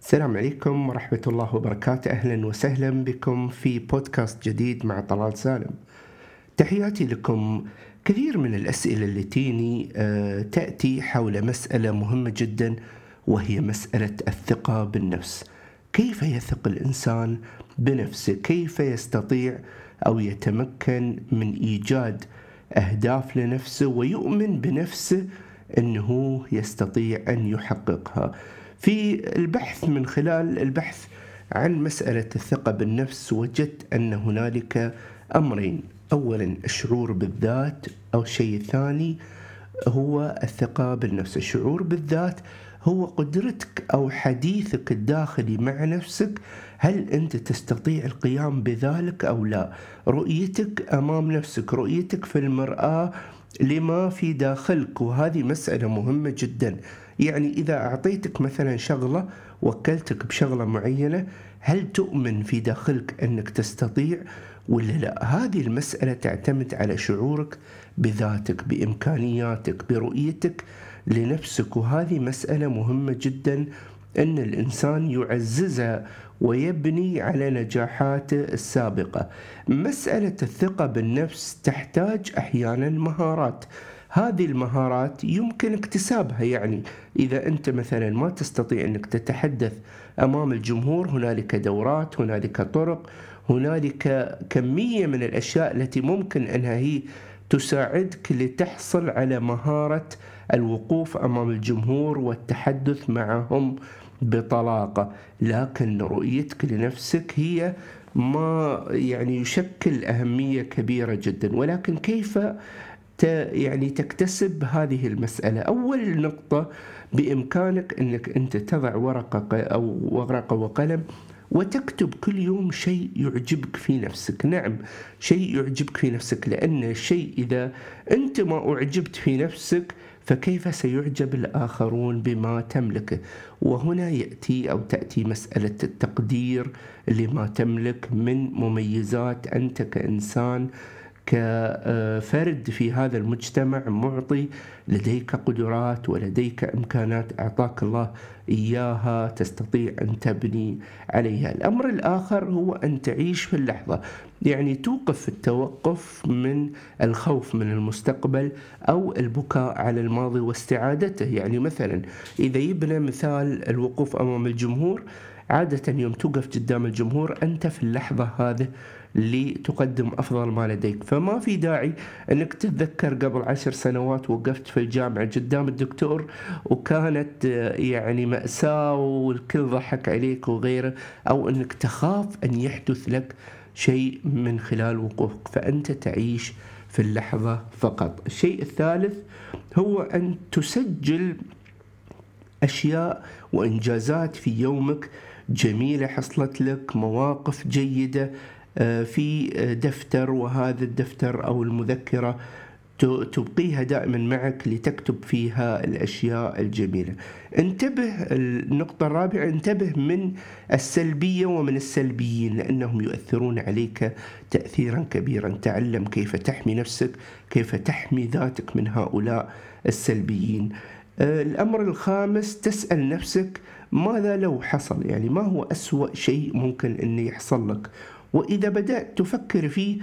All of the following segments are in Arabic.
السلام عليكم ورحمة الله وبركاته. أهلا وسهلا بكم في بودكاست جديد مع طلال سالم. تحياتي لكم كثير من الأسئلة اللي تيني آه، تأتي حول مسألة مهمة جدا وهي مسألة الثقة بالنفس. كيف يثق الإنسان بنفسه؟ كيف يستطيع أو يتمكن من إيجاد أهداف لنفسه ويؤمن بنفسه أنه يستطيع أن يحققها. في البحث من خلال البحث عن مسألة الثقة بالنفس وجدت أن هنالك أمرين. أولا الشعور بالذات أو الشيء الثاني هو الثقة بالنفس. الشعور بالذات هو قدرتك أو حديثك الداخلي مع نفسك هل أنت تستطيع القيام بذلك أو لا؟ رؤيتك أمام نفسك رؤيتك في المرآة لما في داخلك وهذه مسألة مهمة جدا. يعني إذا أعطيتك مثلا شغلة وكلتك بشغلة معينة هل تؤمن في داخلك أنك تستطيع ولا لا؟ هذه المسألة تعتمد على شعورك بذاتك بإمكانياتك برؤيتك لنفسك. وهذه مسألة مهمة جدا أن الإنسان يعززها ويبني على نجاحاته السابقة. مسألة الثقة بالنفس تحتاج أحيانا مهارات. هذه المهارات يمكن اكتسابها. يعني إذا أنت مثلا ما تستطيع أنك تتحدث أمام الجمهور هنالك دورات هنالك طرق هنالك كمية من الأشياء التي ممكن أنها هي تساعدك لتحصل على مهارة الوقوف أمام الجمهور والتحدث معهم بطلاقة. لكن رؤيتك لنفسك هي ما يعني يشكل أهمية كبيرة جدا. ولكن كيف يعني تكتسب هذه المسألة؟ أول نقطة بإمكانك أنك أنت تضع ورقة أو ورقة وقلم وتكتب كل يوم شيء يعجبك في نفسك. نعم شيء يعجبك في نفسك لأن الشيء إذا أنت ما أعجبت في نفسك فكيف سيعجب الآخرون بما تملكه وهنا يأتي أو تأتي مسألة التقدير لما تملك من مميزات أنت كإنسان كفرد في هذا المجتمع معطي لديك قدرات ولديك إمكانات أعطاك الله إياها تستطيع أن تبني عليها. الأمر الآخر هو أن تعيش في اللحظة، يعني توقف التوقف من الخوف من المستقبل أو البكاء على الماضي واستعادته، يعني مثلا إذا يبنى مثال الوقوف أمام الجمهور عادة يوم توقف قدام الجمهور أنت في اللحظة هذه لتقدم أفضل ما لديك. فما في داعي أنك تتذكر قبل عشر سنوات وقفت في الجامعة قدام الدكتور وكانت يعني مأساة والكل ضحك عليك وغيره أو أنك تخاف أن يحدث لك شيء من خلال وقوفك. فأنت تعيش في اللحظة فقط. الشيء الثالث هو أن تسجل أشياء وإنجازات في يومك جميلة حصلت لك مواقف جيدة آه، في دفتر وهذا الدفتر أو المذكرة تبقيها دائما معك لتكتب فيها الأشياء الجميلة. انتبه النقطة الرابعة انتبه من السلبية ومن السلبيين لأنهم يؤثرون عليك تأثيرا كبيرا. تعلم كيف تحمي نفسك كيف تحمي ذاتك من هؤلاء السلبيين. آه، الأمر الخامس تسأل نفسك ماذا لو حصل؟ يعني ما هو أسوأ شيء ممكن أن يحصل لك؟ وإذا بدأت تفكر فيه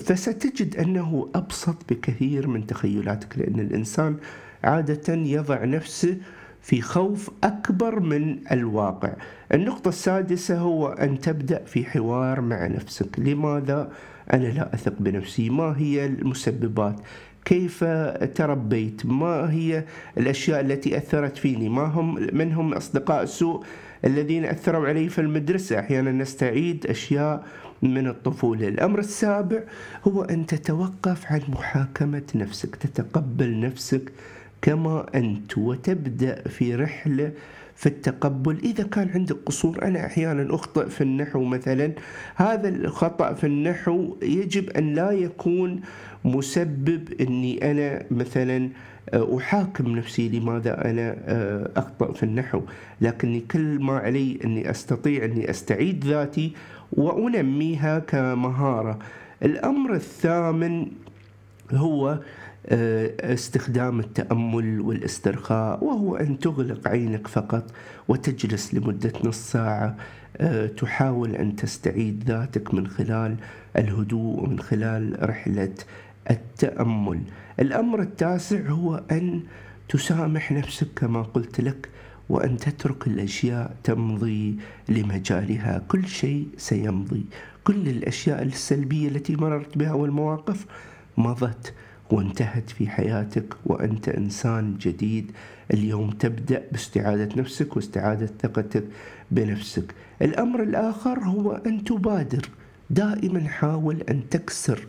فستجد أنه أبسط بكثير من تخيلاتك لأن الإنسان عادة يضع نفسه في خوف أكبر من الواقع. النقطة السادسة هو أن تبدأ في حوار مع نفسك. لماذا؟ أنا لا أثق بنفسي. ما هي المسببات؟ كيف تربيت؟ ما هي الأشياء التي أثرت فيني؟ ما هم من هم أصدقاء السوء الذين أثروا علي في المدرسة؟ أحيانا نستعيد أشياء من الطفولة. الأمر السابع هو أن تتوقف عن محاكمة نفسك تتقبل نفسك كما أنت وتبدأ في رحلة في التقبل. إذا كان عندك قصور أنا أحيانا أخطئ في النحو مثلا. هذا الخطأ في النحو يجب أن لا يكون مسبب أني أنا مثلا آه، أحاكم نفسي لماذا أنا آه، أخطأ في النحو. لكني كل ما علي أني أستطيع أني أستعيد ذاتي وأنميها كمهارة. الأمر الثامن هو استخدام التأمل والاسترخاء وهو أن تغلق عينك فقط وتجلس لمدة نص ساعة. آه، تحاول أن تستعيد ذاتك من خلال الهدوء ومن خلال رحلة التأمل. الأمر التاسع هو أن تسامح نفسك كما قلت لك وأن تترك الأشياء تمضي لمجالها. كل شيء سيمضي. كل الأشياء السلبية التي مررت بها والمواقف مضت. وانتهت في حياتك وأنت إنسان جديد. اليوم تبدأ باستعادة نفسك واستعادة ثقتك بنفسك. الأمر الآخر هو أن تبادر. دائما حاول أن تكسر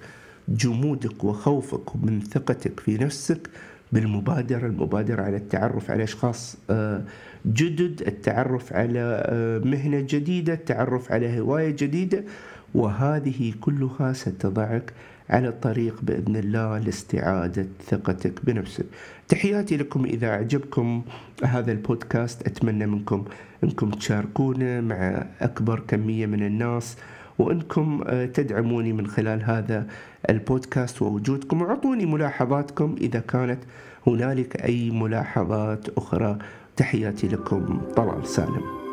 جمودك وخوفك من ثقتك في نفسك بالمبادرة المبادرة على التعرف على أشخاص آه، جدد التعرف على آه، مهنة جديدة التعرف على هواية جديدة. وهذه كلها ستضعك على الطريق بإذن الله لاستعادة ثقتك بنفسك. تحياتي لكم إذا أعجبكم هذا البودكاست. أتمنى منكم أنكم تشاركونه مع أكبر كمية من الناس وأنكم آه، تدعموني من خلال هذا البودكاست ووجودكم. وأعطوني ملاحظاتكم إذا كانت هنالك أي ملاحظات أخرى. تحياتي لكم. طلال سالم.